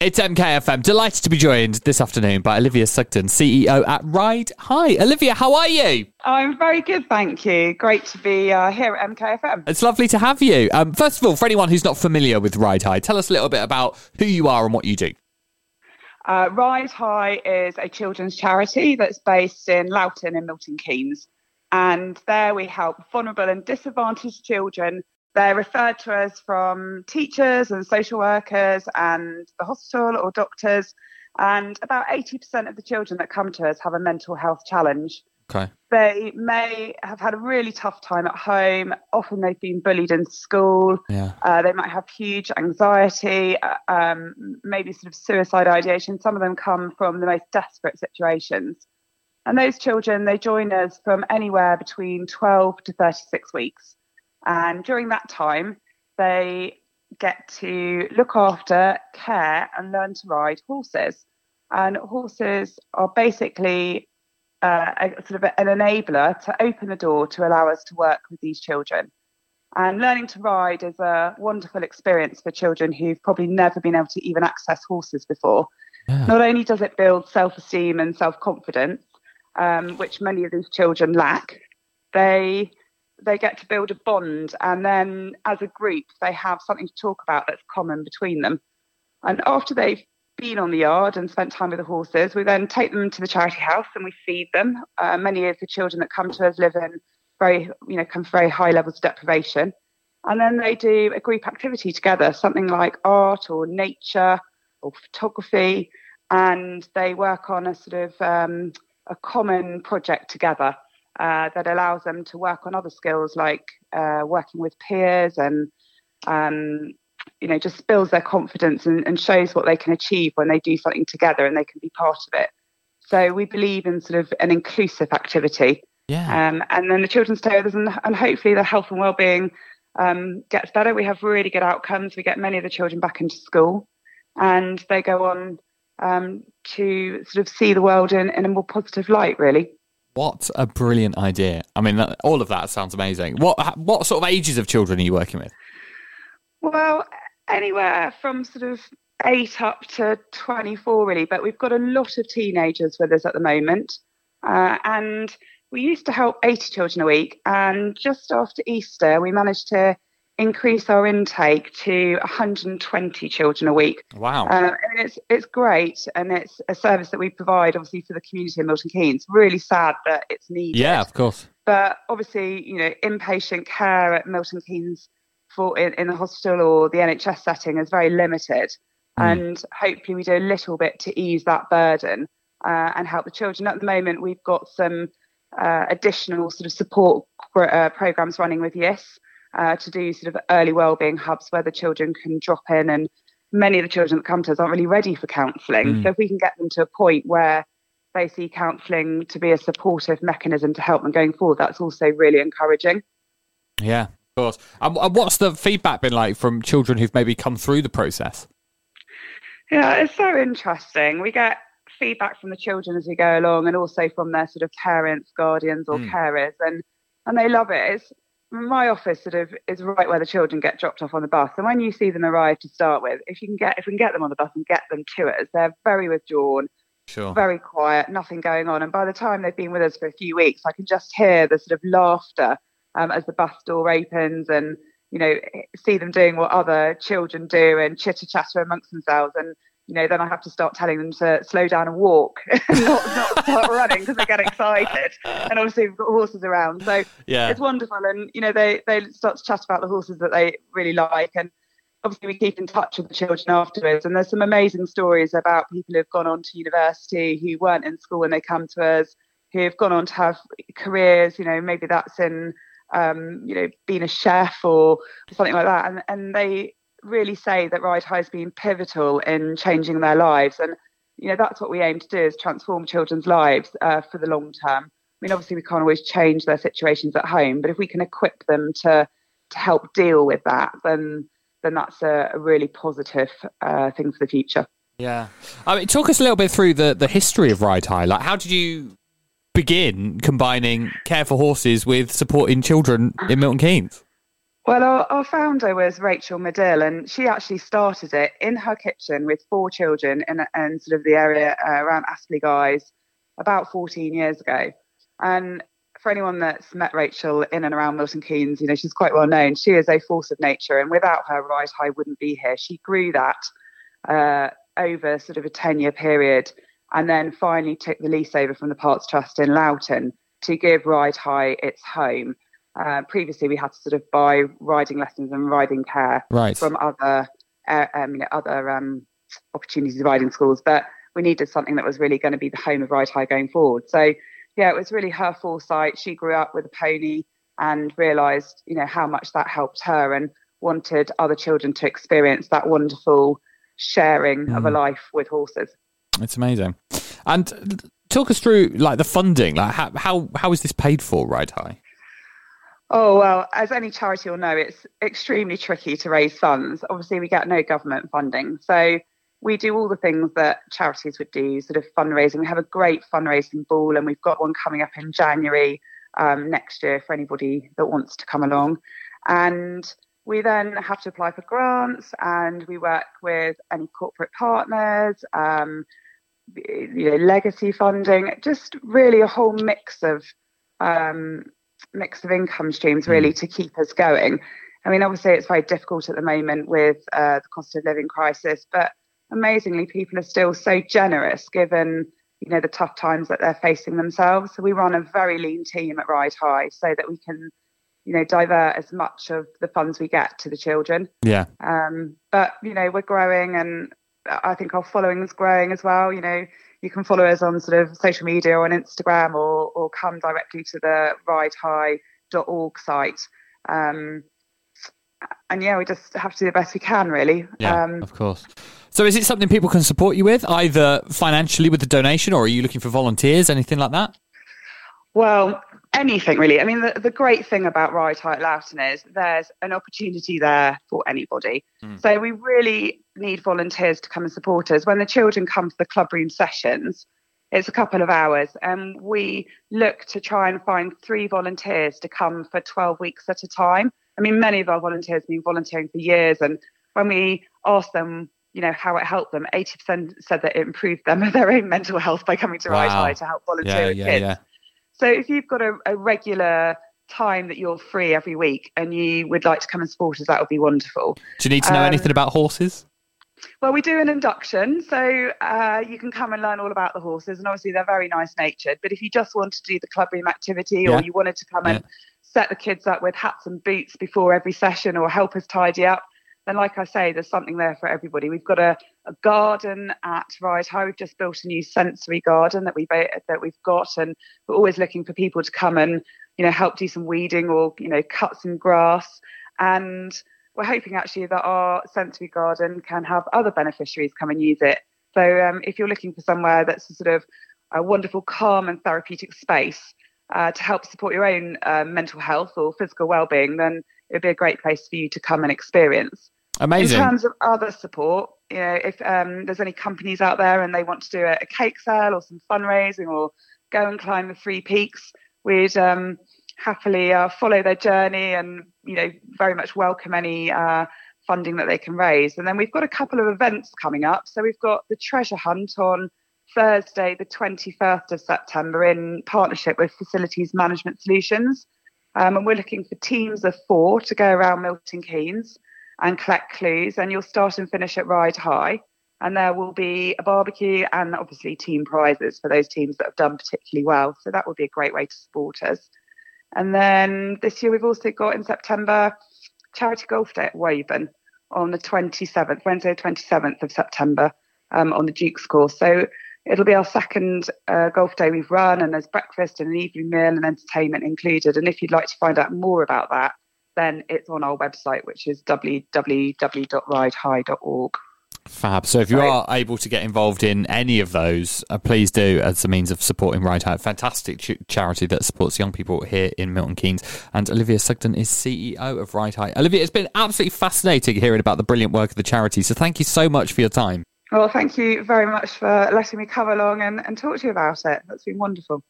It's MKFM. Delighted to be joined this afternoon by Olivia Sugden, CEO at Ride High. Olivia, how are you? I'm very good, thank you. Great to be uh, here at MKFM. It's lovely to have you. Um, first of all, for anyone who's not familiar with Ride High, tell us a little bit about who you are and what you do. Uh, Ride High is a children's charity that's based in Loughton in Milton Keynes. And there we help vulnerable and disadvantaged children they're referred to us from teachers and social workers and the hospital or doctors. And about 80% of the children that come to us have a mental health challenge. Okay. They may have had a really tough time at home. Often they've been bullied in school. Yeah. Uh, they might have huge anxiety, uh, um, maybe sort of suicide ideation. Some of them come from the most desperate situations. And those children, they join us from anywhere between 12 to 36 weeks. And during that time, they get to look after, care, and learn to ride horses. And horses are basically uh, a, sort of an enabler to open the door to allow us to work with these children. And learning to ride is a wonderful experience for children who've probably never been able to even access horses before. Yeah. Not only does it build self esteem and self confidence, um, which many of these children lack, they they get to build a bond and then as a group they have something to talk about that's common between them. And after they've been on the yard and spent time with the horses we then take them to the charity house and we feed them. Uh, many of the children that come to us live in very you know come from very high levels of deprivation. And then they do a group activity together something like art or nature or photography and they work on a sort of um, a common project together uh, that allows them to work on other skills like uh, working with peers and um, you know just builds their confidence and, and, shows what they can achieve when they do something together and they can be part of it. So we believe in sort of an inclusive activity. Yeah. Um, and then the children's stay with us and, and hopefully their health and well-being um, gets better. We have really good outcomes. We get many of the children back into school and they go on um, to sort of see the world in, in a more positive light, really. What a brilliant idea! I mean, all of that sounds amazing. What what sort of ages of children are you working with? Well, anywhere from sort of eight up to 24, really. But we've got a lot of teenagers with us at the moment, uh, and we used to help 80 children a week. And just after Easter, we managed to increase our intake to 120 children a week. Wow. Uh, and it's, it's great. And it's a service that we provide, obviously, for the community in Milton Keynes. Really sad that it's needed. Yeah, of course. But obviously, you know, inpatient care at Milton Keynes for in, in the hospital or the NHS setting is very limited. Mm. And hopefully, we do a little bit to ease that burden uh, and help the children. At the moment, we've got some uh, additional sort of support uh, programs running with YIS uh, to do sort of early wellbeing hubs where the children can drop in and many of the children that come to us aren't really ready for counselling. Mm. So if we can get them to a point where they see counselling to be a supportive mechanism to help them going forward, that's also really encouraging. Yeah, of course. And what's the feedback been like from children who've maybe come through the process? Yeah, it's so interesting. We get feedback from the children as we go along and also from their sort of parents, guardians or mm. carers and and they love it. It's my office sort of is right where the children get dropped off on the bus. And when you see them arrive to start with, if you can get if we can get them on the bus and get them to us, they're very withdrawn, sure. very quiet, nothing going on. And by the time they've been with us for a few weeks, I can just hear the sort of laughter um, as the bus door opens and you know see them doing what other children do and chitter chatter amongst themselves and you know, then I have to start telling them to slow down and walk, not, not start running because they get excited. And obviously we've got horses around, so yeah. it's wonderful. And you know, they they start to chat about the horses that they really like, and obviously we keep in touch with the children afterwards. And there's some amazing stories about people who've gone on to university who weren't in school when they come to us, who've gone on to have careers. You know, maybe that's in um, you know, being a chef or something like that. And and they really say that Ride High has been pivotal in changing their lives. And, you know, that's what we aim to do is transform children's lives uh, for the long term. I mean, obviously, we can't always change their situations at home, but if we can equip them to to help deal with that, then then that's a, a really positive uh, thing for the future. Yeah, I mean, talk us a little bit through the the history of Ride High. Like, how did you begin combining care for horses with supporting children in Milton Keynes? Well, our, our, founder was Rachel Medill, and she actually started it in her kitchen with four children in, in sort of the area uh, around Aspley Guise about 14 years ago. And for anyone that's met Rachel in and around Milton Keynes, you know, she's quite well known. She is a force of nature, and without her, Ride High wouldn't be here. She grew that uh, over sort of a 10 year period and then finally took the lease over from the Parks Trust in Loughton to give Ride High its home. Uh, previously, we had to sort of buy riding lessons and riding care right. from other uh, um, you know, other um, opportunities riding schools, but we needed something that was really going to be the home of Ride High going forward. So, yeah, it was really her foresight. She grew up with a pony and realised, you know, how much that helped her and wanted other children to experience that wonderful sharing mm. of a mm. life with horses. It's amazing. And talk us through like the funding. Like how how how is this paid for, Ride High? Oh well, as any charity will know, it's extremely tricky to raise funds. Obviously, we get no government funding, so we do all the things that charities would do, sort of fundraising. We have a great fundraising ball, and we've got one coming up in January um, next year for anybody that wants to come along. And we then have to apply for grants, and we work with any corporate partners. Um, you know, legacy funding, just really a whole mix of um, mix of income streams really mm. to keep us going. I mean, obviously it's very difficult at the moment with uh, the cost of living crisis, but amazingly, people are still so generous given you know the tough times that they're facing themselves. So we run a very lean team at Ride High so that we can you know divert as much of the funds we get to the children. Yeah. Um, but you know we're growing and I think our following is growing as well. You know, you can follow us on sort of social media or on Instagram or, or come directly to the ridehigh.org site. Um, and yeah, we just have to do the best we can, really. Yeah, um, of course. So, is it something people can support you with, either financially with the donation, or are you looking for volunteers, anything like that? Well, anything really. I mean, the, the great thing about Ride High at Loughton is there's an opportunity there for anybody. Mm. So we really need volunteers to come and support us. When the children come to the club room sessions, it's a couple of hours, and we look to try and find three volunteers to come for 12 weeks at a time. I mean, many of our volunteers have been volunteering for years, and when we ask them, you know, how it helped them, 80% said that it improved them their own mental health by coming to wow. Ride High to help volunteer yeah, with yeah, kids. Yeah. So if you've got a, a regular time that you're free every week and you would like to come and support us, that would be wonderful. Do you need to know um, anything about horses? Well, we do an induction, so uh, you can come and learn all about the horses, and obviously they're very nice natured. But if you just want to do the club room activity, yeah. or you wanted to come yeah. and set the kids up with hats and boots before every session, or help us tidy up, then like I say, there's something there for everybody. We've got a, a garden at Ride High. We've just built a new sensory garden that we've that we've got, and we're always looking for people to come and you know help do some weeding or you know cut some grass. And we're hoping actually that our sensory garden can have other beneficiaries come and use it. So um, if you're looking for somewhere that's a sort of a wonderful, calm and therapeutic space uh, to help support your own uh, mental health or physical well-being, then it would be a great place for you to come and experience. Amazing. In terms of other support, you know, if um, there's any companies out there and they want to do a, a, cake sale or some fundraising or go and climb the three peaks, we'd um, happily uh, follow their journey and, you know, very much welcome any uh, funding that they can raise. And then we've got a couple of events coming up. So we've got the treasure hunt on Thursday, the 21st of September, in partnership with Facilities Management Solutions. Um, and we're looking for teams of four to go around Milton Keynes and collect clues. And you'll start and finish at Ride High. And there will be a barbecue and obviously team prizes for those teams that have done particularly well. So that would be a great way to support us. And then this year we've also got in September charity golf day at Woburn on the 27th, Wednesday, 27th of September um, on the Duke's course. So it'll be our second uh, golf day we've run, and there's breakfast and an evening meal and entertainment included. And if you'd like to find out more about that, then it's on our website, which is www.ridehigh.org. Fab. So if you are able to get involved in any of those, uh, please do as a means of supporting Ride High, fantastic ch- charity that supports young people here in Milton Keynes. And Olivia Sugden is CEO of Ride High. Olivia, it's been absolutely fascinating hearing about the brilliant work of the charity. So thank you so much for your time. Well, thank you very much for letting me come along and, and talk to you about it. That's been wonderful.